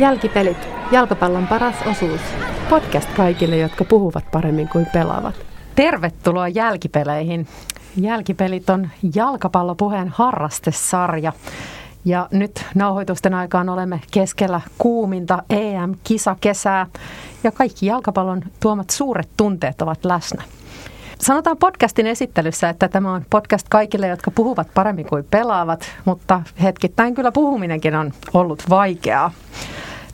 Jälkipelit, jalkapallon paras osuus. Podcast kaikille, jotka puhuvat paremmin kuin pelaavat. Tervetuloa jälkipeleihin. Jälkipelit on jalkapallopuheen harrastesarja. Ja nyt nauhoitusten aikaan olemme keskellä kuuminta EM-kisakesää ja kaikki jalkapallon tuomat suuret tunteet ovat läsnä. Sanotaan podcastin esittelyssä, että tämä on podcast kaikille, jotka puhuvat paremmin kuin pelaavat, mutta hetkittäin kyllä puhuminenkin on ollut vaikeaa.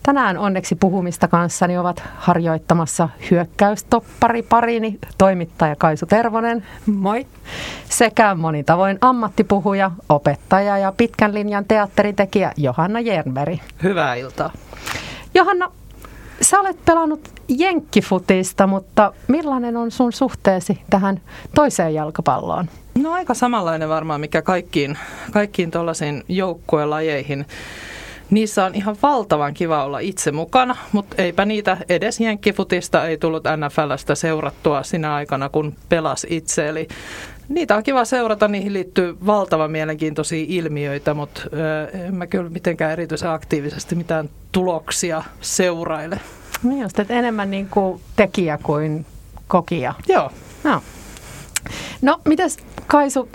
Tänään onneksi puhumista kanssani ovat harjoittamassa hyökkäystoppari parini, toimittaja Kaisu Tervonen. Moi. Sekä monin tavoin ammattipuhuja, opettaja ja pitkän linjan teatteritekijä Johanna Jernberg. Hyvää iltaa. Johanna, sä olet pelannut jenkkifutista, mutta millainen on sun suhteesi tähän toiseen jalkapalloon? No aika samanlainen varmaan, mikä kaikkiin, kaikkiin tuollaisiin joukkuelajeihin Niissä on ihan valtavan kiva olla itse mukana, mutta eipä niitä edes jenkkifutista ei tullut NFLstä seurattua sinä aikana, kun pelas itse. Eli niitä on kiva seurata, niihin liittyy valtavan mielenkiintoisia ilmiöitä, mutta en mä kyllä mitenkään erityisen aktiivisesti mitään tuloksia seuraile. Niin just, että enemmän niin kuin tekijä kuin kokija. Joo. No, no mitäs Kaisu,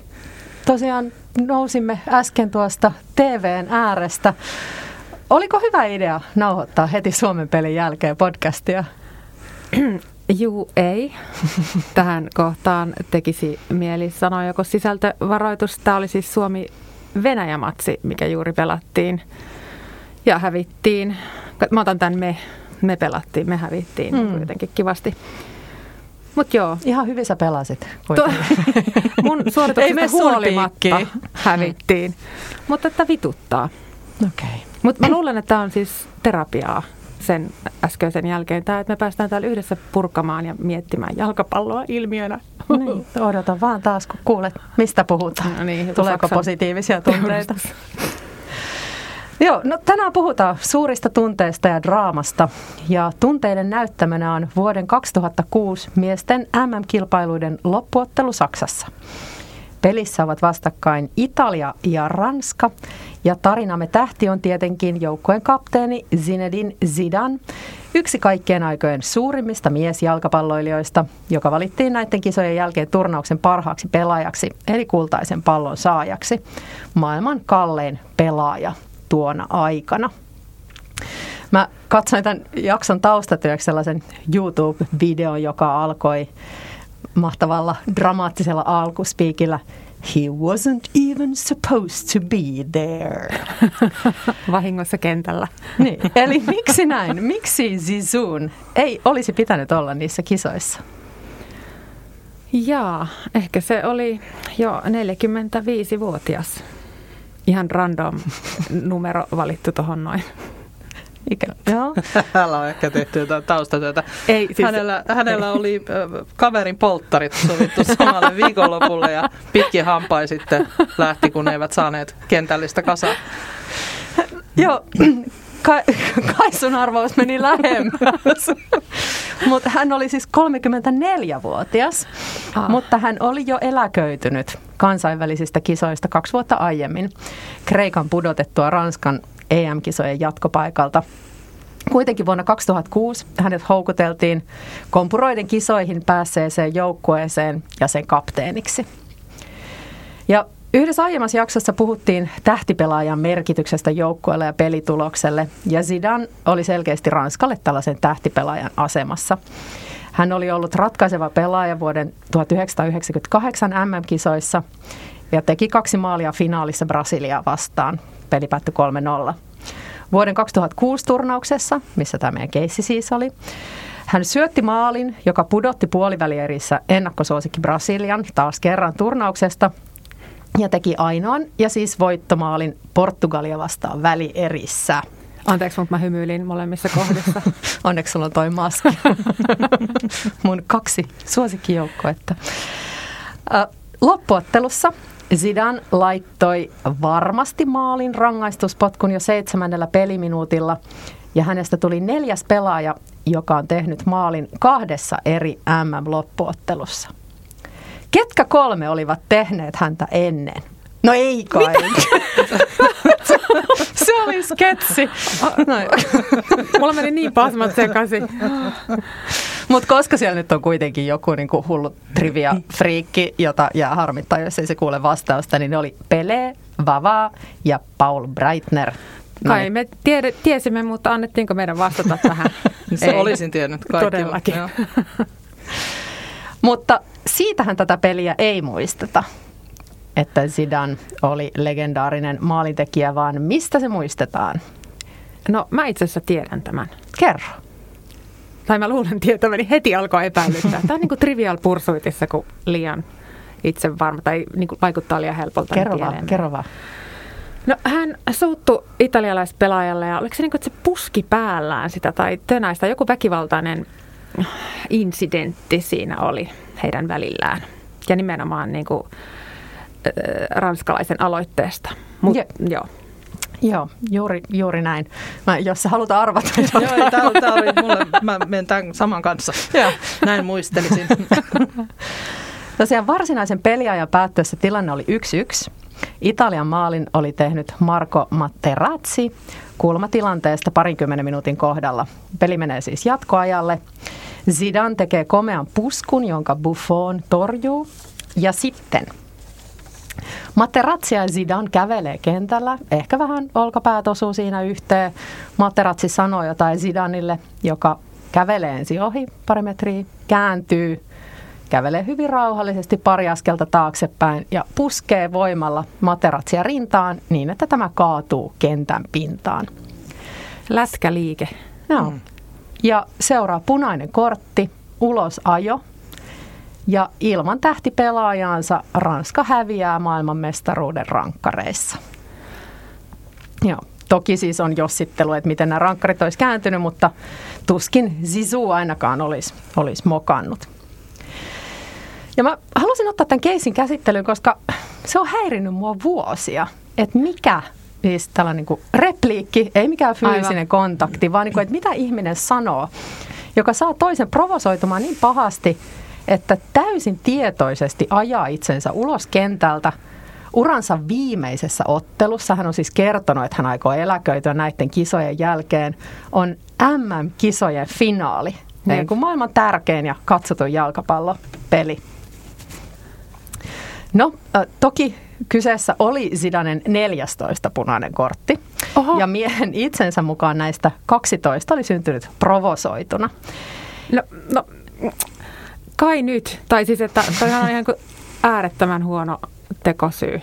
tosiaan nousimme äsken tuosta TVn äärestä. Oliko hyvä idea nauhoittaa heti Suomen pelin jälkeen podcastia? Juu, ei. Tähän kohtaan tekisi mieli sanoa joko sisältövaroitus. Tämä oli siis Suomi-Venäjä-matsi, mikä juuri pelattiin ja hävittiin. Mä otan tämän me. Me pelattiin, me hävittiin mm. jotenkin kivasti. Mut joo. Ihan hyvin sä pelasit. mun suorituksesta huolimatta hävittiin. Mutta että vituttaa. Okei. Okay. Mutta mä luulen, että tämä on siis terapiaa sen äskeisen jälkeen. Tämä, että me päästään täällä yhdessä purkamaan ja miettimään jalkapalloa ilmiönä. Niin, odota vaan taas, kun kuulet, mistä puhutaan. No niin, Tuleeko Saksan positiivisia tunteita? Joo, no tänään puhutaan suurista tunteista ja draamasta. Ja tunteiden näyttämänä on vuoden 2006 miesten MM-kilpailuiden loppuottelu Saksassa. Pelissä ovat vastakkain Italia ja Ranska. Ja tarinamme tähti on tietenkin joukkojen kapteeni Zinedine Zidane, yksi kaikkien aikojen suurimmista miesjalkapalloilijoista, joka valittiin näiden kisojen jälkeen turnauksen parhaaksi pelaajaksi, eli kultaisen pallon saajaksi. Maailman kallein pelaaja tuona aikana. Mä katsoin tämän jakson taustatyöksi sellaisen YouTube-videon, joka alkoi mahtavalla dramaattisella alkuspiikillä He wasn't even supposed to be there. Vahingossa kentällä. Niin. Eli miksi näin? Miksi Zizun ei olisi pitänyt olla niissä kisoissa? Jaa, ehkä se oli jo 45-vuotias. Ihan random numero valittu tuohon noin. Ikävä. Joo. Hänellä on ehkä tehty jotain taustatyötä. Ei, siis... hänellä, hänellä oli kaverin polttarit sovittu samalle viikonlopulle ja pitkin hampai sitten lähti, kun eivät saaneet kentällistä kasaa. Joo, Ka- Kaisun arvaus meni lähemmäs. mutta hän oli siis 34-vuotias, ah. mutta hän oli jo eläköitynyt kansainvälisistä kisoista kaksi vuotta aiemmin. Kreikan pudotettua Ranskan EM-kisojen jatkopaikalta. Kuitenkin vuonna 2006 hänet houkuteltiin kompuroiden kisoihin päässeeseen joukkueeseen ja sen kapteeniksi. Ja Yhdessä aiemmassa jaksossa puhuttiin tähtipelaajan merkityksestä joukkueelle ja pelitulokselle, ja Zidane oli selkeästi Ranskalle tällaisen tähtipelaajan asemassa. Hän oli ollut ratkaiseva pelaaja vuoden 1998 MM-kisoissa ja teki kaksi maalia finaalissa Brasiliaa vastaan. Peli päättyi 3-0. Vuoden 2006 turnauksessa, missä tämä meidän keissi siis oli, hän syötti maalin, joka pudotti puolivälierissä ennakkosuosikki Brasilian taas kerran turnauksesta ja teki ainoan ja siis voittomaalin Portugalia vastaan välierissä. Anteeksi, mutta mä hymyilin molemmissa kohdissa. Onneksi sulla on toi maski. Mun kaksi suosikkijoukkoetta. Loppuottelussa Zidane laittoi varmasti maalin rangaistuspotkun jo seitsemännellä peliminuutilla ja hänestä tuli neljäs pelaaja, joka on tehnyt maalin kahdessa eri MM-loppuottelussa. Ketkä kolme olivat tehneet häntä ennen? No ei kai. Se oli sketsi. No. Mulla meni niin pasmat sekaisin. Mutta koska siellä nyt on kuitenkin joku niinku hullu trivia friikki, jota jää harmittaa, jos ei se kuule vastausta, niin ne oli Pele, Vava ja Paul Breitner. Kai me tiede, tiesimme, mutta annettiinko meidän vastata tähän? se ei. olisin tiennyt kaikki. Todellakin. mutta siitähän tätä peliä ei muisteta että Zidane oli legendaarinen maalintekijä, vaan mistä se muistetaan? No mä itse asiassa tiedän tämän. Kerro. Tai mä luulen tietäväni, heti alkoi epäilyttää. Tämä on niin kuin trivial pursuitissa, kun liian itse varma tai niin kuin vaikuttaa liian helpolta. Kerro vaan, kerro vaan. No hän suuttu italialaispelaajalle ja oliko se niin kuin, että se puski päällään sitä tai tönäistä. Joku väkivaltainen incidentti siinä oli heidän välillään. Ja nimenomaan niin kuin, ranskalaisen aloitteesta. Mut, ja, joo. Joo, juuri, juuri näin. Mä, jos sä haluat arvata. Joo, tämä, tämä oli mulle, mä menen tämän saman kanssa. Joo. Näin muistelisin. Tosiaan varsinaisen peliajan päättyessä tilanne oli 1-1. Italian maalin oli tehnyt Marco Materazzi kulmatilanteesta parinkymmenen minuutin kohdalla. Peli menee siis jatkoajalle. Zidane tekee komean puskun, jonka Buffon torjuu. Ja sitten – Materazzi ja Zidane kävelee kentällä, ehkä vähän olkapäät osuu siinä yhteen. Materazzi sanoo jotain Zidanille, joka kävelee ensin ohi pari metriä, kääntyy, kävelee hyvin rauhallisesti pari askelta taaksepäin ja puskee voimalla Materatsia rintaan niin, että tämä kaatuu kentän pintaan. Lätkäliike. Joo. Mm. Ja seuraa punainen kortti, ulos ajo ja ilman tähtipelaajaansa Ranska häviää maailmanmestaruuden rankkareissa. Joo. Toki siis on jossittelu, että miten nämä rankkarit olisi kääntynyt, mutta tuskin Zizu ainakaan olisi, olisi mokannut. Ja mä halusin ottaa tämän keisin käsittelyyn, koska se on häirinnyt mua vuosia, että mikä siis tällainen niin repliikki, ei mikään fyysinen Aivan. kontakti, vaan niin kuin, että mitä ihminen sanoo, joka saa toisen provosoitumaan niin pahasti, että täysin tietoisesti ajaa itsensä ulos kentältä uransa viimeisessä ottelussa. Hän on siis kertonut, että hän aikoo eläköityä näiden kisojen jälkeen. On MM-kisojen finaali. Niin kuin maailman tärkein ja katsotun jalkapallopeli. No, toki kyseessä oli Zidanen 14 punainen kortti. Oho. Ja miehen itsensä mukaan näistä 12 oli syntynyt provosoituna. No, no kai nyt. Tai siis, että toihan on ihan kuin äärettömän huono tekosyy.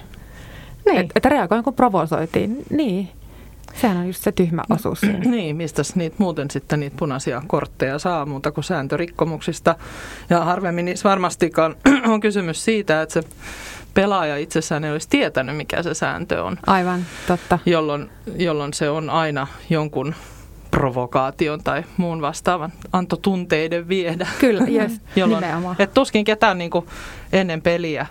Niin. Et, että reagoin, kun provosoitiin. Niin. Sehän on just se tyhmä osuus siinä. Niin, mistä niitä muuten sitten niitä punaisia kortteja saa muuta kuin sääntörikkomuksista. Ja harvemmin niissä varmastikaan on kysymys siitä, että se pelaaja itsessään ei olisi tietänyt, mikä se sääntö on. Aivan, totta. Jolloin, jolloin se on aina jonkun provokaation tai muun vastaavan anto tunteiden viedä. Kyllä, yes, jolloin, nimenomaan. Et tuskin ketään niin kuin ennen peliä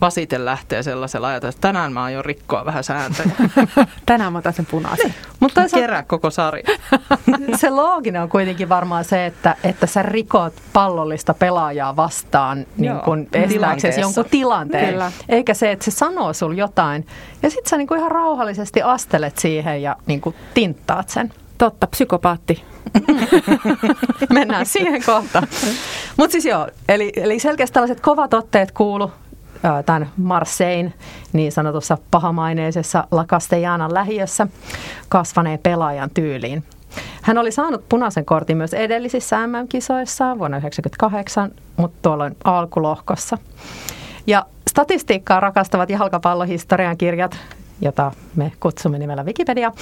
vasiten lähtee sellaisella ajatella, että tänään mä aion rikkoa vähän sääntöjä. tänään mä otan sen punaisen. Niin. Mutta Kerää koko sarja. se looginen on kuitenkin varmaan se, että, että sä rikot pallollista pelaajaa vastaan niin kun estääksesi jonkun tilanteen. Kyllä. Eikä se, että se sanoo sul jotain. Ja sit sä niin kuin ihan rauhallisesti astelet siihen ja niin kuin tinttaat sen. Totta, psykopaatti. Mennään siihen kohtaan. Mutta siis joo, eli, eli selkeästi tällaiset kovat otteet kuulu tämän Marsein niin sanotussa pahamaineisessa La Castellanan lähiössä kasvaneen pelaajan tyyliin. Hän oli saanut punaisen kortin myös edellisissä MM-kisoissa vuonna 1998, mutta tuolloin alkulohkossa. Ja statistiikkaa rakastavat jalkapallohistorian kirjat jota me kutsumme nimellä Wikipedia,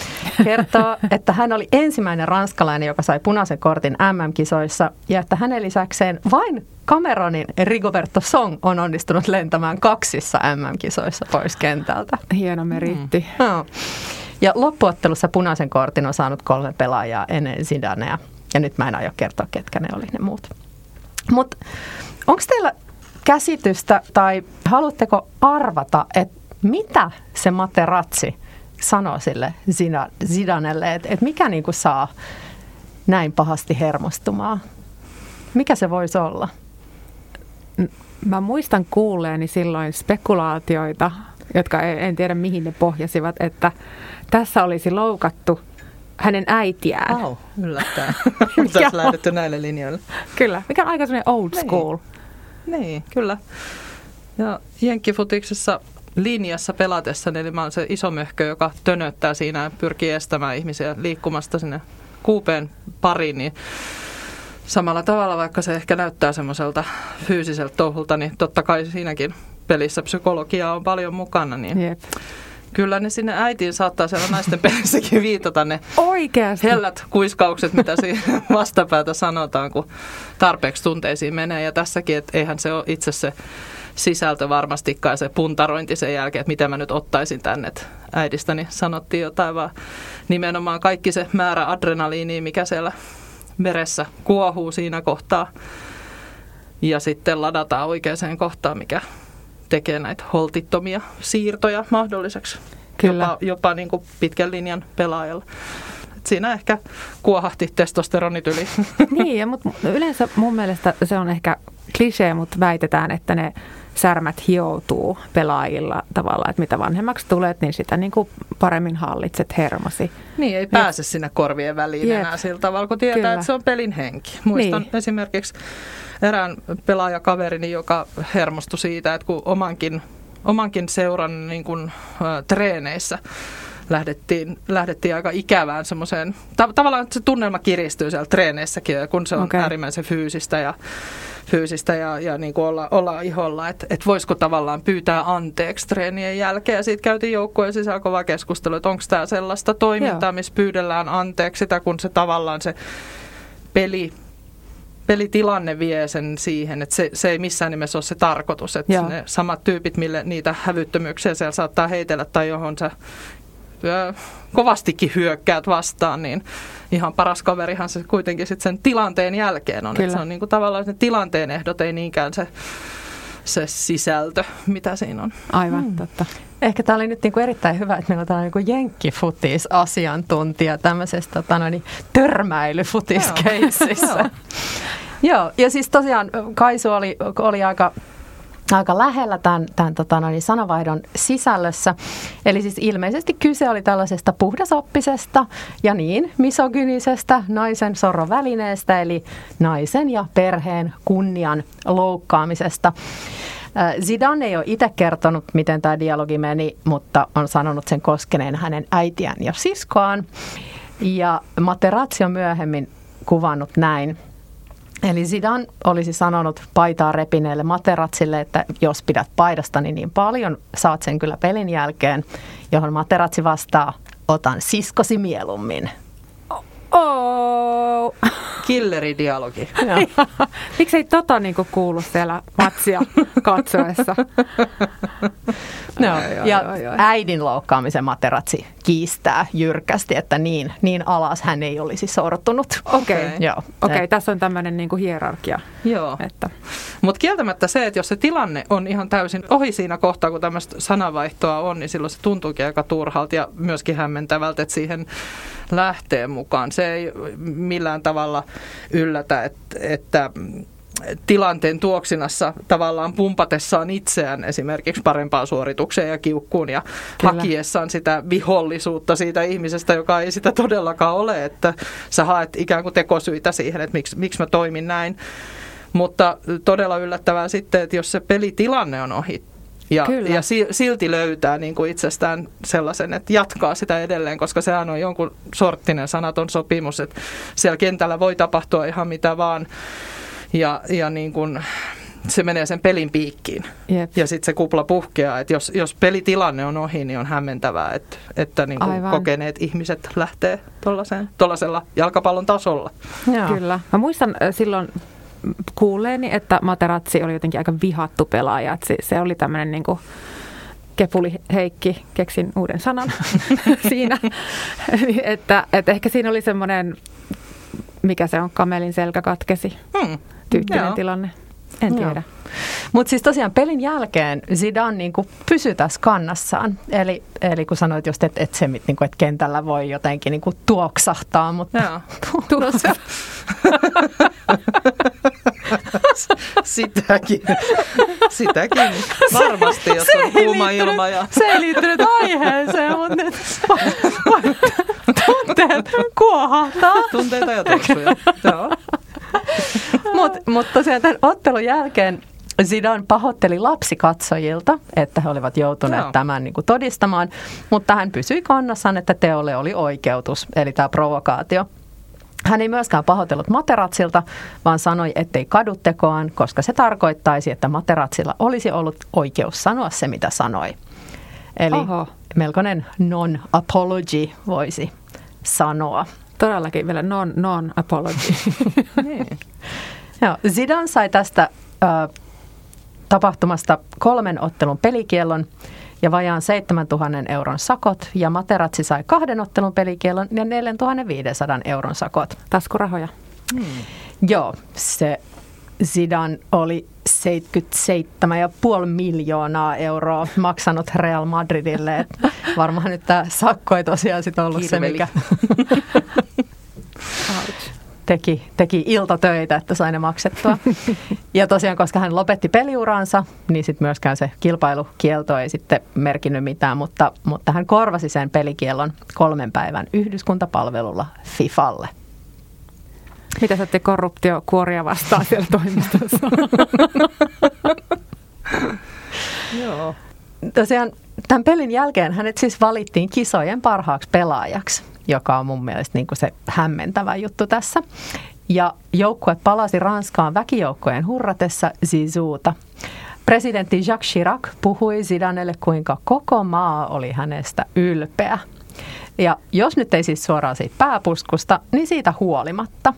kertoo, että hän oli ensimmäinen ranskalainen, joka sai punaisen kortin MM-kisoissa ja että hänen lisäkseen vain Cameronin Rigoberto Song on onnistunut lentämään kaksissa MM-kisoissa pois kentältä. Hieno meritti. Mm. No. Ja loppuottelussa punaisen kortin on saanut kolme pelaajaa ennen Zidanea. Ja nyt mä en aio kertoa, ketkä ne oli ne muut. Mutta onko teillä käsitystä tai haluatteko arvata, että mitä se Materazzi sanoo sille Zidanelle, että et mikä niinku saa näin pahasti hermostumaan? Mikä se voisi olla? Mä muistan kuulleeni silloin spekulaatioita, jotka en tiedä mihin ne pohjasivat, että tässä olisi loukattu hänen äitiään. Au, yllättäen. Tässä lähdetty näille linjoille. Kyllä, mikä on aika old niin. school. Niin, niin kyllä. Ja jenkkifutiksessa linjassa pelatessa, niin eli mä oon se iso möhkö, joka tönöttää siinä ja pyrkii estämään ihmisiä liikkumasta sinne kuupeen pariin, niin samalla tavalla, vaikka se ehkä näyttää semmoiselta fyysiseltä touhulta, niin totta kai siinäkin pelissä psykologia on paljon mukana. Niin Jep. Kyllä ne sinne äitiin saattaa siellä naisten pelissäkin viitata ne Oikeasti. hellät kuiskaukset, mitä siinä vastapäätä sanotaan, kun tarpeeksi tunteisiin menee. Ja tässäkin, että eihän se ole itse se sisältö varmastikaan se puntarointi sen jälkeen, että mitä mä nyt ottaisin tänne. Että äidistäni sanottiin jotain, vaan nimenomaan kaikki se määrä adrenaliiniä, mikä siellä veressä kuohuu siinä kohtaa. Ja sitten ladataan oikeaan kohtaan, mikä tekee näitä holtittomia siirtoja mahdolliseksi. Kyllä. Jopa, jopa niin kuin pitkän linjan pelaajalla. Et siinä ehkä kuohahti testosteronit yli. Niin, ja mutta yleensä mun mielestä se on ehkä klisee, mutta väitetään, että ne särmät hioutuu pelaajilla tavalla, että mitä vanhemmaksi tulet, niin sitä niin kuin paremmin hallitset hermosi. Niin, ei pääse Et, sinne korvien väliin Jep. enää sillä tavalla, kun tietää, Kyllä. että se on pelin henki. Muistan niin. esimerkiksi erään pelaajakaverini, joka hermostui siitä, että kun omankin, omankin seuran niin kuin, äh, treeneissä lähdettiin, lähdettiin aika ikävään semmoiseen, ta- tavallaan se tunnelma kiristyy siellä treeneissäkin, kun se on okay. äärimmäisen fyysistä ja fyysistä ja, ja niin kuin olla, olla iholla, että et voisiko tavallaan pyytää anteeksi treenien jälkeen. Ja siitä käytiin joukkueen sisällä kova keskustelu, että onko tämä sellaista toimintaa, Joo. missä pyydellään anteeksi sitä, kun se tavallaan se peli pelitilanne vie sen siihen, että se, se ei missään nimessä ole se tarkoitus, että Joo. ne samat tyypit, mille niitä hävyttömyyksiä siellä saattaa heitellä tai johon sä kovastikin hyökkäät vastaan, niin ihan paras kaverihan se kuitenkin sitten sen tilanteen jälkeen on. Että se on niin kuin tavallaan se tilanteen ehdot, ei niinkään se, se sisältö, mitä siinä on. Aivan, hmm. totta. Ehkä tämä oli nyt niin kuin erittäin hyvä, että meillä on tällainen niin jenkkifutis-asiantuntija tämmöisessä tota noin, törmäilyfutiskeississä. Joo, ja siis tosiaan Kaisu oli, oli aika aika lähellä tämän, tämän tota, noin, sanavaihdon sisällössä. Eli siis ilmeisesti kyse oli tällaisesta puhdasoppisesta ja niin misogynisestä naisen sorrovälineestä, eli naisen ja perheen kunnian loukkaamisesta. Zidane ei ole itse kertonut, miten tämä dialogi meni, mutta on sanonut sen koskeneen hänen äitiään ja siskoaan. Ja Materazzi on myöhemmin kuvannut näin. Eli Zidane olisi sanonut paitaa repineelle Materatsille, että jos pidät paidastani niin paljon, saat sen kyllä pelin jälkeen, johon Materatsi vastaa, otan siskosi mieluummin. Oh. Killeridialogi. Miksi ei tota niinku kuulu siellä matsia katsoessa? no, ja äidin loukkaamisen materatsi kiistää jyrkästi, että niin, niin alas hän ei olisi sortunut. Okei, okay. Joo. okay, tässä on tämmöinen niinku hierarkia. Joo. Että. Mutta kieltämättä se, että jos se tilanne on ihan täysin ohi siinä kohtaa, kun tämmöistä sanavaihtoa on, niin silloin se tuntuukin aika turhalta ja myöskin hämmentävältä, että siihen lähtee mukaan. Se ei millään tavalla yllätä, että, että tilanteen tuoksinassa tavallaan pumpatessaan itseään esimerkiksi parempaan suoritukseen ja kiukkuun ja Kyllä. hakiessaan sitä vihollisuutta siitä ihmisestä, joka ei sitä todellakaan ole, että sä haet ikään kuin tekosyitä siihen, että miksi, miksi mä toimin näin. Mutta todella yllättävää sitten, että jos se pelitilanne on ohi, ja, ja silti löytää niin kuin itsestään sellaisen, että jatkaa sitä edelleen, koska sehän on jonkun sorttinen sanaton sopimus, että siellä kentällä voi tapahtua ihan mitä vaan. Ja, ja niin kuin, se menee sen pelin piikkiin. Jep. Ja sitten se kupla puhkeaa. Et jos, jos pelitilanne on ohi, niin on hämmentävää, että, että niin Aivan. kokeneet ihmiset lähtee tuollaisella jalkapallon tasolla. Joo. Kyllä. Mä muistan äh, silloin kuulleeni, että Materazzi oli jotenkin aika vihattu pelaaja. Että se, se oli tämmöinen niin kuin Kepuli Heikki, keksin uuden sanan siinä. että, että ehkä siinä oli semmoinen, mikä se on, kamelin selkä katkesi Hmm. tyyppinen Joo. tilanne. En tiedä. Mutta siis tosiaan pelin jälkeen Zidane niinku pysyi tässä kannassaan. Eli, eli kun sanoit just, että et se, mit- niinku, et kentällä voi jotenkin niinku tuoksahtaa, mutta Joo. no se, Sitäkin. Sitäkin. Varmasti, jos on kuuma ilma. Ja... se ei liittynyt aiheeseen, mutta nyt tunteet kuohahtaa. Tunteita ja torsuja. Joo. Mutta mut tosiaan tämän ottelun jälkeen Zidane pahoitteli lapsikatsojilta, että he olivat joutuneet Joo. tämän niin kuin todistamaan, mutta hän pysyi kannassaan, että teolle oli oikeutus, eli tämä provokaatio. Hän ei myöskään pahoitellut Materatsilta, vaan sanoi, ettei kadu tekoaan, koska se tarkoittaisi, että Materatsilla olisi ollut oikeus sanoa se, mitä sanoi. Eli Oho. melkoinen non-apology voisi sanoa. Todellakin vielä non, non-apology. Niin. Joo, Zidane sai tästä ö, tapahtumasta kolmen ottelun pelikiellon ja vajaan 7000 euron sakot ja Materazzi sai kahden ottelun pelikiellon ja 4500 euron sakot. Taskurahoja. Joo, se Zidane oli 77,5 miljoonaa euroa maksanut Real Madridille. Et varmaan nyt tämä sakko ei tosiaan sit ollut Kirveli. se, mikä teki, teki iltatöitä, että sai ne maksettua. Ja tosiaan, koska hän lopetti peliuransa, niin sitten myöskään se kilpailukielto ei sitten merkinnyt mitään, mutta, mutta hän korvasi sen pelikiellon kolmen päivän yhdyskuntapalvelulla FIFalle. Mitä sä otti korruptiokuoria vastaan siellä toimistossa? Joo. Tosiaan tämän pelin jälkeen hänet siis valittiin kisojen parhaaksi pelaajaksi, joka on mun mielestä niin kuin se hämmentävä juttu tässä. Ja joukkue palasi Ranskaan väkijoukkojen hurratessa Zizouta. Presidentti Jacques Chirac puhui Zidanelle, kuinka koko maa oli hänestä ylpeä. Ja jos nyt ei siis suoraan siitä pääpuskusta, niin siitä huolimatta.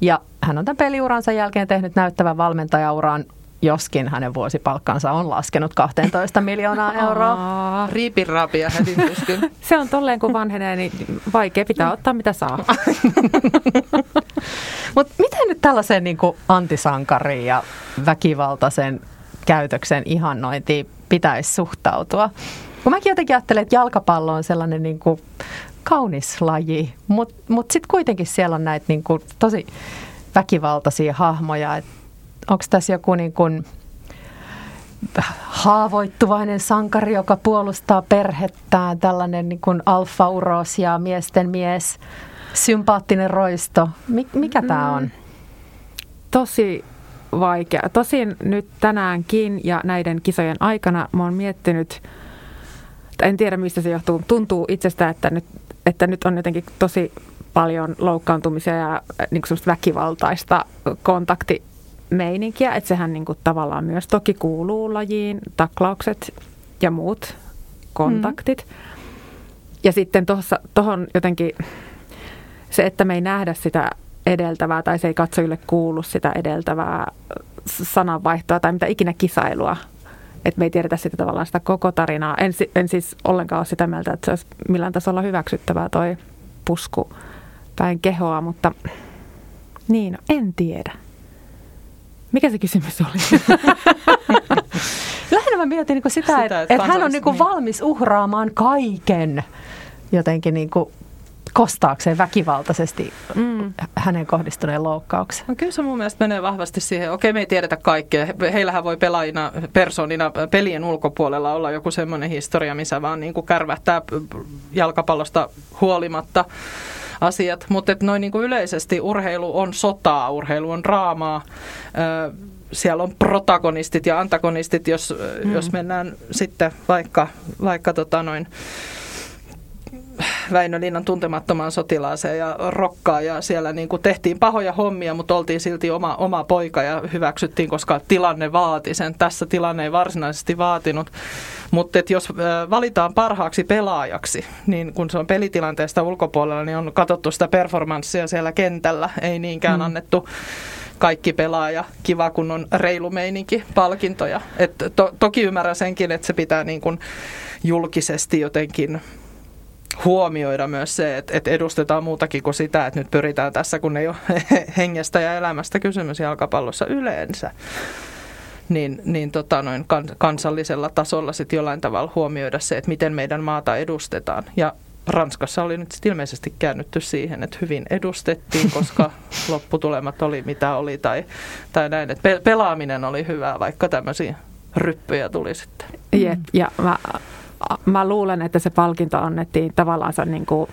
Ja hän on tämän peliuransa jälkeen tehnyt näyttävän valmentajauran, joskin hänen vuosipalkkansa on laskenut 12 miljoonaa euroa. Aa. Riipin rapia heti pystyyn. Se on tolleen, kun vanhenee, niin vaikea pitää ottaa mitä saa. Mutta miten nyt tällaiseen niin kuin antisankariin ja väkivaltaisen käytöksen ihannointiin pitäisi suhtautua? Kun mäkin jotenkin ajattelen, että jalkapallo on sellainen niin kuin kaunis laji, mutta mut sitten kuitenkin siellä on näitä niin kuin tosi väkivaltaisia hahmoja. Et onko tässä joku niin kuin haavoittuvainen sankari, joka puolustaa perhettään, tällainen niin kuin alfa-uros ja miesten mies, sympaattinen roisto. Mik, mikä tämä on? Tosi vaikea. Tosin nyt tänäänkin ja näiden kisojen aikana mä oon miettinyt, en tiedä mistä se johtuu, tuntuu itsestä, että nyt, että nyt on jotenkin tosi paljon loukkaantumisia ja niin väkivaltaista kontaktimeininkiä, että sehän niin kuin tavallaan myös toki kuuluu lajiin, taklaukset ja muut kontaktit. Mm. Ja sitten tuohon jotenkin se, että me ei nähdä sitä edeltävää tai se ei katsojille kuulu sitä edeltävää sananvaihtoa tai mitä ikinä kisailua. Että me ei tiedetä sitä tavallaan sitä koko tarinaa. En, en siis ollenkaan ole sitä mieltä, että se olisi millään tasolla hyväksyttävää toi pusku päin kehoa, mutta niin, en tiedä. Mikä se kysymys oli? Lähinnä mä mietin niin sitä, Sitä, että, että että hän on niin kuin niin. valmis uhraamaan kaiken jotenkin niin kuin kostaakseen väkivaltaisesti Mm. hänen kohdistuneen loukkauksen. No kyllä se mun mielestä menee vahvasti siihen, okei me ei tiedetä kaikkea, He- heillähän voi pelaajina, persoonina pelien ulkopuolella olla joku semmoinen historia, missä vaan niin kuin kärvähtää jalkapallosta huolimatta asiat, mutta noin niin kuin yleisesti urheilu on sotaa, urheilu on draamaa, Ö, siellä on protagonistit ja antagonistit, jos, mm. jos mennään sitten vaikka, vaikka tota noin, Väinö Linnan tuntemattomaan sotilaaseen ja rokkaa ja siellä niin kuin tehtiin pahoja hommia, mutta oltiin silti oma, oma poika ja hyväksyttiin, koska tilanne vaati sen. Tässä tilanne ei varsinaisesti vaatinut. Mutta jos valitaan parhaaksi pelaajaksi, niin kun se on pelitilanteesta ulkopuolella, niin on katsottu sitä performanssia siellä kentällä, ei niinkään mm. annettu kaikki pelaaja, kiva kun on reilu meininki, palkintoja. Et to, toki ymmärrän senkin, että se pitää niin kuin julkisesti jotenkin huomioida myös se, että, että edustetaan muutakin kuin sitä, että nyt pyritään tässä, kun ei ole hengestä ja elämästä kysymys jalkapallossa yleensä niin, niin tota noin kansallisella tasolla sitten jollain tavalla huomioida se, että miten meidän maata edustetaan. Ja Ranskassa oli nyt ilmeisesti käännytty siihen, että hyvin edustettiin, koska lopputulemat oli mitä oli tai, tai näin. Että pelaaminen oli hyvää, vaikka tämmöisiä ryppyjä tuli sitten. Jep, ja mä, mä luulen, että se palkinto annettiin tavallaan niin kuin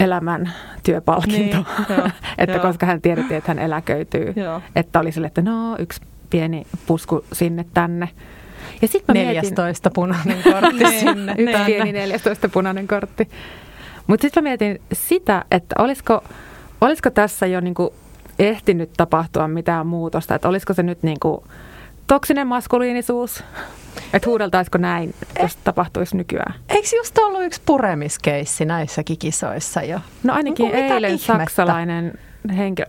elämän työpalkinto, niin, joo, että joo. koska hän tiedetti, että hän eläköityy, joo. että oli sille, että no yksi pieni pusku sinne tänne. Ja sitten 14 mietin, punainen kortti niin, sinne. Yksi tänne. pieni 14 punainen kortti. Mutta sitten mä mietin sitä, että olisiko, olisiko tässä jo niinku ehtinyt tapahtua mitään muutosta, että olisiko se nyt niinku toksinen maskuliinisuus, että huudeltaisiko näin, jos eh, tapahtuisi nykyään? Eikö just ollut yksi puremiskeissi näissäkin kisoissa jo? No ainakin no, eilen ihmettä? saksalainen henkilö,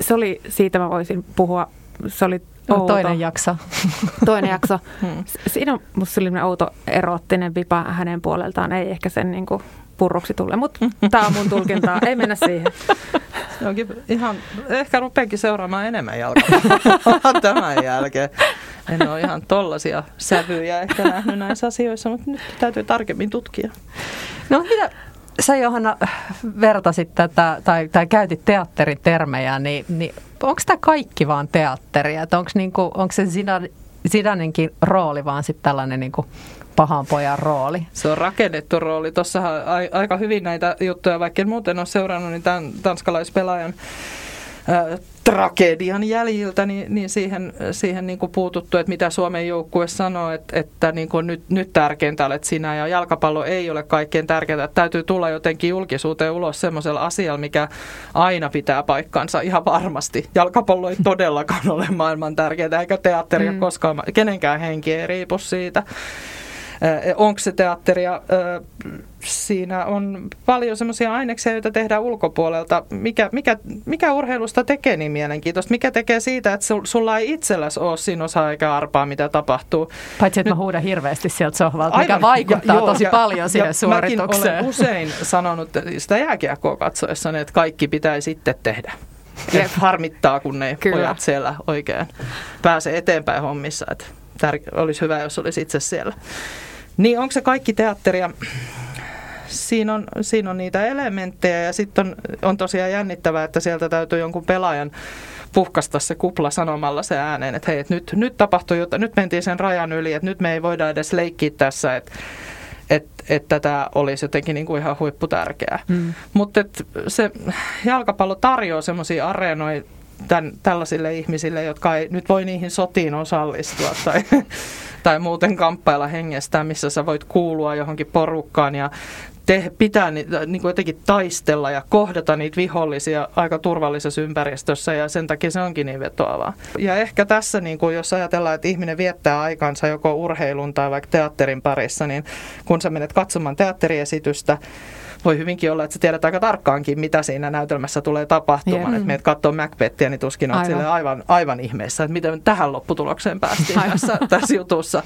se oli, siitä mä voisin puhua, se oli outo. Toinen jakso. Toinen jakso. Hmm. Siinä on musta sellainen outo erottinen vipa hänen puoleltaan. Ei ehkä sen niin kuin purruksi tule, mutta tämä on mun tulkintaa. Ei mennä siihen. Onkin ihan, ehkä rupeankin seuraamaan enemmän jalkapalloa tämän jälkeen. En ole ihan tollaisia sävyjä ehkä nähnyt näissä asioissa, mutta nyt täytyy tarkemmin tutkia. No mitä sä Johanna vertasit tätä tai, tai käytit teatterin termejä, niin, niin onko tämä kaikki vaan teatteria? Onko niinku, se Zidanenkin rooli vaan sitten tällainen niinku pahan pojan rooli? Se on rakennettu rooli. Tuossahan aika hyvin näitä juttuja, vaikka en muuten ole seurannut, niin tämän tanskalaispelaajan tragedian jäljiltä, niin, niin siihen, siihen niin kuin puututtu, että mitä Suomen joukkue sanoo, että, että niin kuin nyt, nyt tärkeintä olet sinä ja jalkapallo ei ole kaikkein tärkeintä. Että täytyy tulla jotenkin julkisuuteen ulos semmoisella asialla, mikä aina pitää paikkansa ihan varmasti. Jalkapallo ei todellakaan ole maailman tärkeintä, eikä teatteria mm. koskaan, kenenkään henki ei riipu siitä. Onko se teatteria? Siinä on paljon semmoisia aineksia, joita tehdään ulkopuolelta. Mikä, mikä, mikä urheilusta tekee niin mielenkiintoista? Mikä tekee siitä, että sulla ei itselläsi ole siinä osaa eikä arpaa, mitä tapahtuu? Paitsi, että Nyt, mä huudan hirveästi sieltä sohvalta, mikä vaikuttaa ja, joo, tosi ja, paljon siihen ja suoritukseen. olen usein sanonut sitä jääkiekkoa katsoessa, että kaikki pitää sitten tehdä. Ja harmittaa, kun ne Kyllä. pojat siellä oikein pääse eteenpäin hommissa. Että tär- olisi hyvä, jos olisi itse siellä. Niin onko se kaikki teatteria? Siinä on, siinä on niitä elementtejä ja sitten on, on tosiaan jännittävää, että sieltä täytyy jonkun pelaajan puhkasta se kupla sanomalla se ääneen, että hei, että nyt, nyt tapahtui jotain, nyt mentiin sen rajan yli, että nyt me ei voida edes leikkiä tässä, että että että tämä olisi jotenkin niin kuin ihan huipputärkeää. Mm. Mutta se jalkapallo tarjoaa semmoisia areenoja tämän, tällaisille ihmisille, jotka ei nyt voi niihin sotiin osallistua tai tai muuten kamppailla hengestään, missä sä voit kuulua johonkin porukkaan ja te, pitää ni, niin kuin jotenkin taistella ja kohdata niitä vihollisia aika turvallisessa ympäristössä ja sen takia se onkin niin vetoavaa. Ja ehkä tässä, niin kuin jos ajatellaan, että ihminen viettää aikansa joko urheilun tai vaikka teatterin parissa, niin kun sä menet katsomaan teatteriesitystä, voi hyvinkin olla, että sä tiedät aika tarkkaankin, mitä siinä näytelmässä tulee tapahtumaan. Yeah. Että meet katsoo Macbethia, niin tuskin olet aivan. aivan, aivan ihmeessä, että miten tähän lopputulokseen päästiin tässä, tässä jutussa.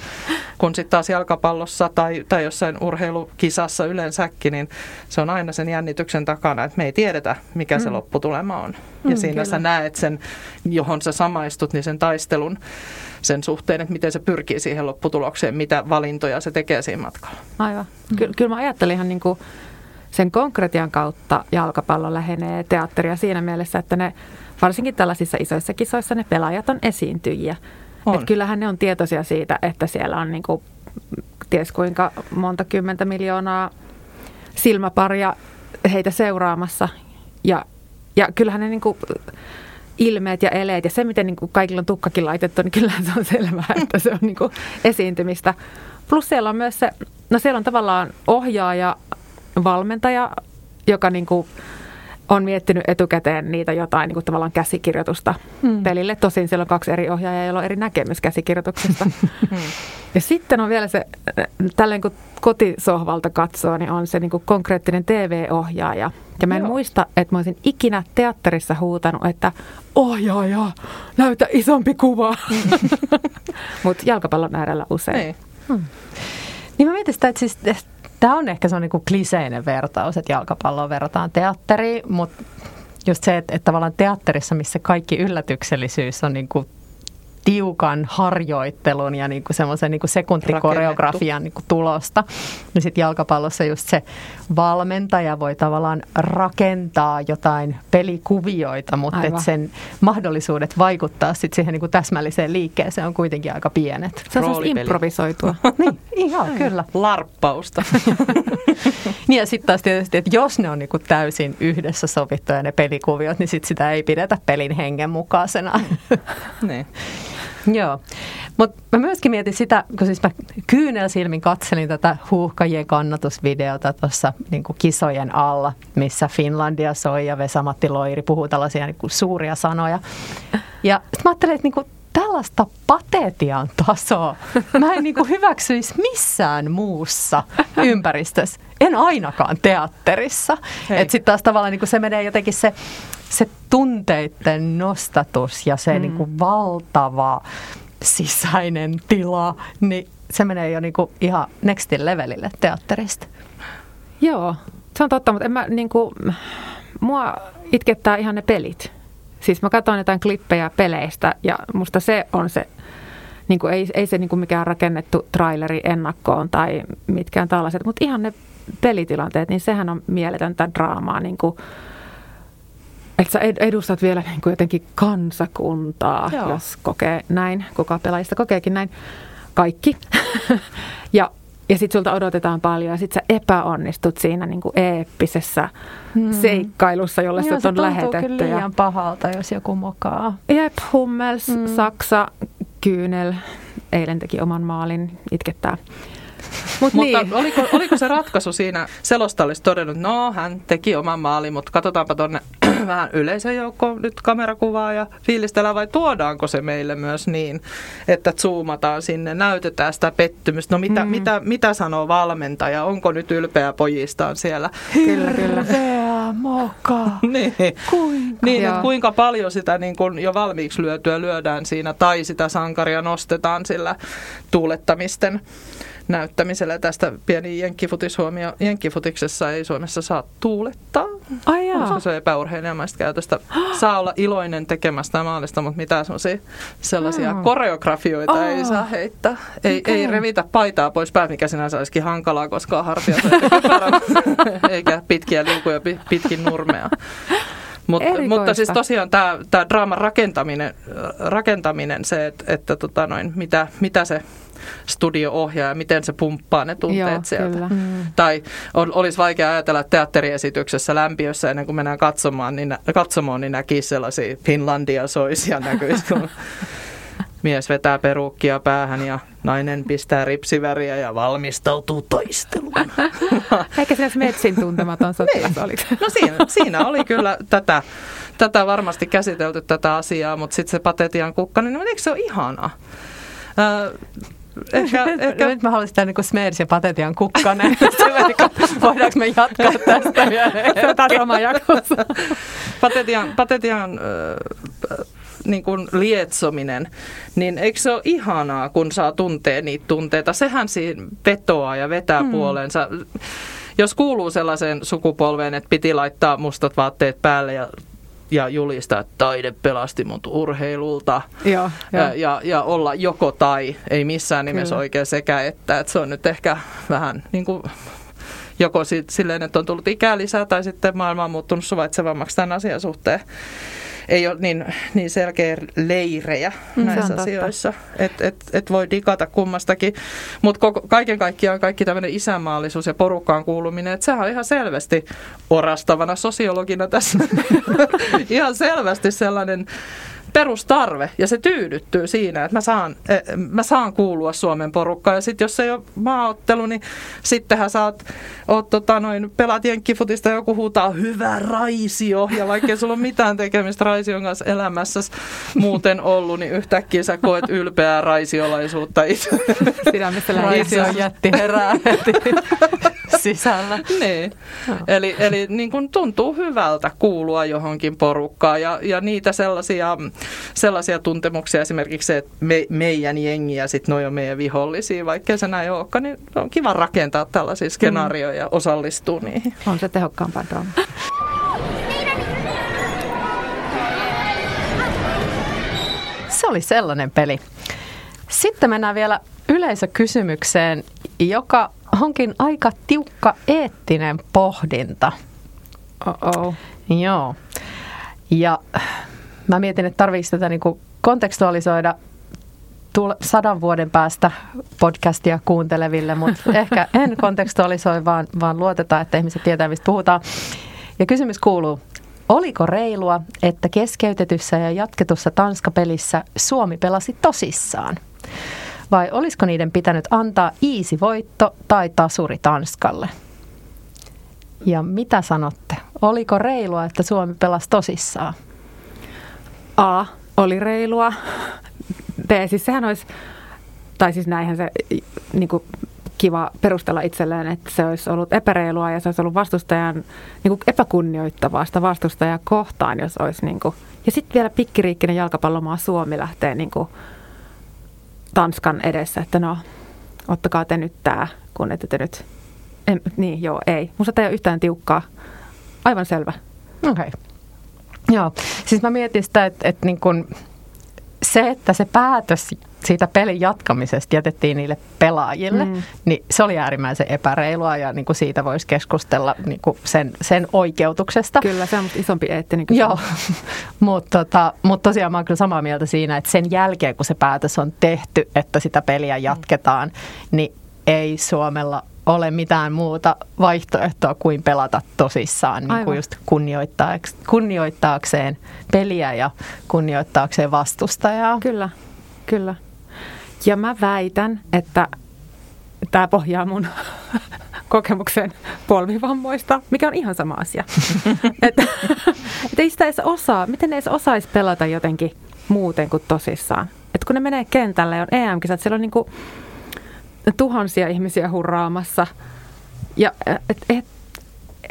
Kun sitten taas jalkapallossa tai, tai jossain urheilukisassa yleensäkin, niin se on aina sen jännityksen takana, että me ei tiedetä, mikä mm. se lopputulema on. Ja mm, siinä kyllä. sä näet sen, johon sä samaistut, niin sen taistelun sen suhteen, että miten se pyrkii siihen lopputulokseen, mitä valintoja se tekee siinä matkalla. Aivan. Ky- kyllä mä ajattelin ihan niin kuin sen konkretian kautta jalkapallo lähenee teatteria siinä mielessä, että ne varsinkin tällaisissa isoissa kisoissa ne pelaajat on esiintyjiä. On. Et kyllähän ne on tietoisia siitä, että siellä on niinku, ties kuinka monta kymmentä miljoonaa silmäparia heitä seuraamassa. Ja, ja kyllähän ne niinku, ilmeet ja eleet ja se, miten niinku kaikilla on tukkakin laitettu, niin kyllä se on selvää, että se on niinku esiintymistä. Plus siellä on myös se, no siellä on tavallaan ohjaaja, valmentaja, joka niin kuin on miettinyt etukäteen niitä jotain niin kuin tavallaan käsikirjoitusta mm. pelille. Tosin siellä on kaksi eri ohjaajaa, joilla on eri näkemys käsikirjoituksesta. Hmm. ja sitten on vielä se, tälleen kun kotisohvalta katsoo, niin on se niin kuin konkreettinen TV-ohjaaja. Ja mä en Joo. muista, että mä olisin ikinä teatterissa huutanut, että ohjaaja, näytä isompi kuva. Mutta jalkapallon äärellä usein. Niin. Hmm. Niin mä mietin sitä, että siis Tämä on ehkä se on niin kliseinen vertaus, että jalkapalloa verrataan teatteriin, mutta just se, että, että tavallaan teatterissa, missä kaikki yllätyksellisyys on niin kuin tiukan harjoittelun ja niin kuin semmoisen niin kuin sekuntikoreografian niin kuin tulosta. Ja sitten jalkapallossa just se valmentaja voi tavallaan rakentaa jotain pelikuvioita, mutta et sen mahdollisuudet vaikuttaa sit siihen niin kuin täsmälliseen liikkeeseen on kuitenkin aika pienet. Se on improvisoitua. niin, ihan kyllä. Larppausta. niin ja sitten taas tietysti, että jos ne on niin kuin täysin yhdessä sovittuja ne pelikuviot, niin sit sitä ei pidetä pelin hengen mukaisena. niin. Joo, mutta mä myöskin mietin sitä, kun siis mä kyynelsilmin katselin tätä huuhkajien kannatusvideota tuossa niin kisojen alla, missä Finlandia soi ja Vesamatti Loiri puhuu tällaisia niin kuin suuria sanoja. Ja mä ajattelin, että niin kuin tällaista patetian tasoa mä en niin kuin hyväksyisi missään muussa ympäristössä. En ainakaan teatterissa. Että sitten taas tavallaan niin se menee jotenkin se se tunteiden nostatus ja se mm. niin kuin valtava sisäinen tila, niin se menee jo niin kuin ihan nextin levelille teatterista. Joo, se on totta, mutta en mä niin kuin, mua itkettää ihan ne pelit. Siis mä katson jotain klippejä peleistä ja musta se on se, niin kuin ei, ei se niin kuin mikään rakennettu traileri ennakkoon tai mitkään tällaiset, mutta ihan ne pelitilanteet, niin sehän on mieletöntä draamaa niin kuin että sä edustat vielä niin kuin jotenkin kansakuntaa, Joo. jos kokee näin. Kuka pelaajista kokeekin näin. Kaikki. ja ja sitten sulta odotetaan paljon ja sitten sä epäonnistut siinä niin kuin eeppisessä hmm. seikkailussa, jolle Joo, sut on lähetetty. Se tuntuu liian pahalta, jos joku mokaa. Jep, Hummels, hmm. Saksa, Kyynel, eilen teki oman maalin, itkettää. Mut mutta niin. oliko, oliko se ratkaisu siinä, selosta olisi todennut, no hän teki oman maalin, mutta katsotaanpa tuonne vähän yleisön joukkoon nyt kamerakuvaa ja fiilistellään vai tuodaanko se meille myös niin, että zoomataan sinne, näytetään sitä pettymystä. No mitä, mm. mitä, mitä sanoo valmentaja, onko nyt ylpeä pojistaan siellä? Kyllä, kyllä. moka. niin, kuinka? Niin, että kuinka paljon sitä niin kun jo valmiiksi lyötyä lyödään siinä tai sitä sankaria nostetaan sillä tuulettamisten näyttämisellä. Tästä pieni jenkkifutishuomio. Jenkkifutiksessa ei Suomessa saa tuulettaa, Ai jaa. koska se on epäurheilijamaista käytöstä. Saa olla iloinen tekemästä maalista, mutta mitään sellaisia mm. koreografioita oh. ei saa heittää. Ei, okay. ei revitä paitaa pois päät, mikä sinänsä olisikin hankalaa, koska hartiat eikä pitkiä liukuja pitkin nurmea. Mut, mutta siis tosiaan tämä draaman rakentaminen, rakentaminen se, että, että tota noin, mitä, mitä se studio ohjaa ja miten se pumppaa ne tunteet Joo, sieltä. Kyllä. Mm. Tai on, olisi vaikea ajatella teatteriesityksessä lämpiössä ennen kuin mennään katsomaan, niin, katsomaan, niin näkisi sellaisia Finlandia soisia näkyisi, kun mies vetää peruukkia päähän ja nainen pistää ripsiväriä ja valmistautuu taisteluun. Eikä se metsin tuntematon sotilas niin. oli. No siinä, siinä oli kyllä tätä, tätä varmasti käsitelty tätä asiaa, mutta sitten se patetian kukka, niin eikö se ole ihanaa? Ehkä, ehkä... Nyt mä haluaisin tämän niin Smeds ja Patetian kukkanen. Voidaanko me jatkaa tästä vielä? Taas oma jakossa. Patetian, Patetian äh, niin kuin lietsominen, niin eikö se ole ihanaa, kun saa tuntee niitä tunteita? Sehän siinä vetoaa ja vetää hmm. puoleensa. Jos kuuluu sellaiseen sukupolveen, että piti laittaa mustat vaatteet päälle ja ja julistaa, että taide pelasti mut urheilulta. Joo, ja, ja, ja olla joko tai, ei missään nimessä Kyllä. oikein sekä että. että se on nyt ehkä vähän niin kuin joko silleen, että on tullut ikää lisää tai sitten maailma on muuttunut suvaitsevammaksi tämän asian suhteen ei ole niin, niin selkeä leirejä mm, näissä asioissa. Että et, et voi digata kummastakin. Mutta kaiken kaikkiaan kaikki tämmöinen isänmaallisuus ja porukkaan kuuluminen, että sehän on ihan selvästi orastavana sosiologina tässä. ihan selvästi sellainen perustarve ja se tyydyttyy siinä, että mä saan, eh, mä saan kuulua Suomen porukkaan. Ja sitten jos ei ole maaottelu, niin sittenhän saat, oot, tota, noin, pelaat jenkkifutista, joku huutaa hyvä raisio. Ja vaikka sulla ole mitään tekemistä raision kanssa elämässä muuten ollut, niin yhtäkkiä sä koet ylpeää raisiolaisuutta itse. Sydämessä Raision jätti herää heti sisällä. Niin. Eli, eli niin kuin tuntuu hyvältä kuulua johonkin porukkaan ja, ja niitä sellaisia, sellaisia tuntemuksia, esimerkiksi se, että me, meidän jengi ja sitten noi on meidän vihollisia, vaikka se näin olekaan, niin on kiva rakentaa tällaisia skenaarioja ja osallistua niihin. On se tehokkaampaa draama. Se oli sellainen peli. Sitten mennään vielä yleisökysymykseen, joka onkin aika tiukka eettinen pohdinta. Oh-oh. Joo. Ja mä mietin, että tarviiko tätä niinku kontekstualisoida tule, sadan vuoden päästä podcastia kuunteleville, mutta ehkä en kontekstualisoi, vaan, vaan luotetaan, että ihmiset tietää, mistä puhutaan. Ja kysymys kuuluu, oliko reilua, että keskeytetyssä ja jatketussa Tanska-pelissä Suomi pelasi tosissaan? Vai olisiko niiden pitänyt antaa easy voitto tai tasuri Tanskalle? Ja mitä sanotte? Oliko reilua, että Suomi pelasi tosissaan? A. Oli reilua. B. Siis sehän olisi, tai siis näinhän se niin kuin, kiva perustella itselleen, että se olisi ollut epäreilua ja se olisi ollut vastustajan niin kuin epäkunnioittavaa sitä vastustajaa kohtaan, jos olisi niin kuin, ja sitten vielä pikkiriikkinen jalkapallomaa Suomi lähtee niin kuin, Tanskan edessä, että no, ottakaa te nyt tämä, kun ette te nyt, en, niin joo, ei. Musta tämä ei ole yhtään tiukkaa. Aivan selvä. Okei. Okay. Joo, siis mä mietin sitä, että, että niin kun se, että se päätös siitä pelin jatkamisesta jätettiin niille pelaajille, mm. niin se oli äärimmäisen epäreilua ja niin kuin siitä voisi keskustella niin kuin sen, sen oikeutuksesta. Kyllä, se on isompi eettinen kysymys. Joo, mutta tota, mut tosiaan mä oon kyllä samaa mieltä siinä, että sen jälkeen kun se päätös on tehty, että sitä peliä jatketaan, mm. niin ei Suomella ole mitään muuta vaihtoehtoa kuin pelata tosissaan niin kuin just kunnioittaakseen peliä ja kunnioittaakseen vastustajaa. Kyllä, kyllä. Ja mä väitän, että tämä pohjaa mun kokemuksen polvivammoista, mikä on ihan sama asia. että et ei sitä edes osaa, miten ne edes osaisi pelata jotenkin muuten kuin tosissaan. Et kun ne menee kentälle, on EM-kisat, siellä on niinku tuhansia ihmisiä hurraamassa. Ja et, et,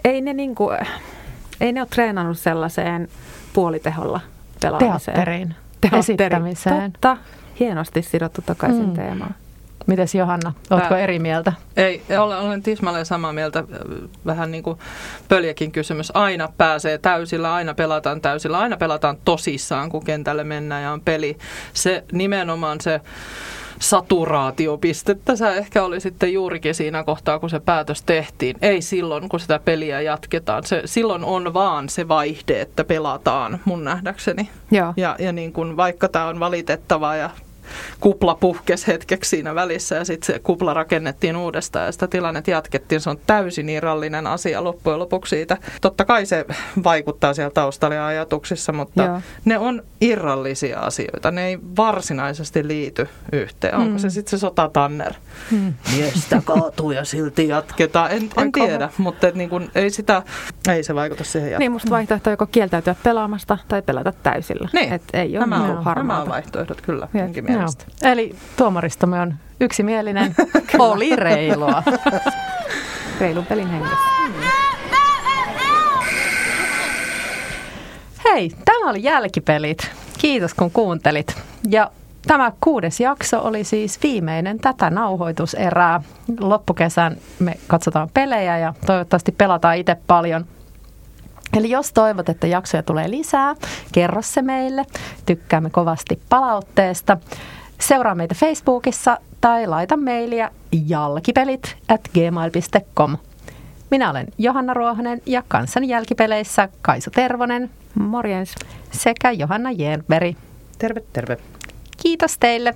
ei ne niinku, ei ne ole treenannut sellaiseen puoliteholla pelaamiseen. Teatteriin, esittämiseen. Totta, hienosti sidottu takaisin mm. teemaan. Mites Johanna, oletko eri mieltä? Ei, olen, olen tismalleen samaa mieltä. Vähän niin kuin pöljäkin kysymys. Aina pääsee täysillä, aina pelataan täysillä, aina pelataan tosissaan, kun kentälle mennään ja on peli. Se nimenomaan se saturaatiopiste tässä ehkä oli sitten juurikin siinä kohtaa, kun se päätös tehtiin. Ei silloin, kun sitä peliä jatketaan. Se, silloin on vaan se vaihde, että pelataan mun nähdäkseni. Joo. Ja, ja niin kuin, vaikka tämä on valitettavaa ja kupla puhkesi hetkeksi siinä välissä ja sitten se kupla rakennettiin uudestaan ja sitä tilannetta jatkettiin. Se on täysin irrallinen asia loppujen lopuksi siitä. Totta kai se vaikuttaa siellä taustalla ja ajatuksissa, mutta Joo. ne on irrallisia asioita. Ne ei varsinaisesti liity yhteen. Onko mm. se sitten se sotatanner? Mm. Miestä kaatuu ja silti jatketaan. En, en tiedä, mutta et niin kun, ei, sitä, ei se vaikuta siihen jatkoon. Niin, musta vaihtoehto joko kieltäytyä pelaamasta tai pelata täysillä. Niin, Et ei ole nämä, niin on, nämä on vaihtoehdot kyllä. Joo. Eli tuomaristomme on yksimielinen. Oli reilua. Reilun pelin hengessä. Hei, tämä oli Jälkipelit. Kiitos kun kuuntelit. Ja tämä kuudes jakso oli siis viimeinen tätä nauhoituserää. Loppukesän me katsotaan pelejä ja toivottavasti pelataan itse paljon. Eli jos toivot, että jaksoja tulee lisää, kerro se meille. Tykkäämme kovasti palautteesta. Seuraa meitä Facebookissa tai laita mailia jalkipelit at gmail.com. Minä olen Johanna Ruohonen ja kanssani jälkipeleissä Kaisu Tervonen. Morjens. Sekä Johanna Jerveri. Terve, terve. Kiitos teille.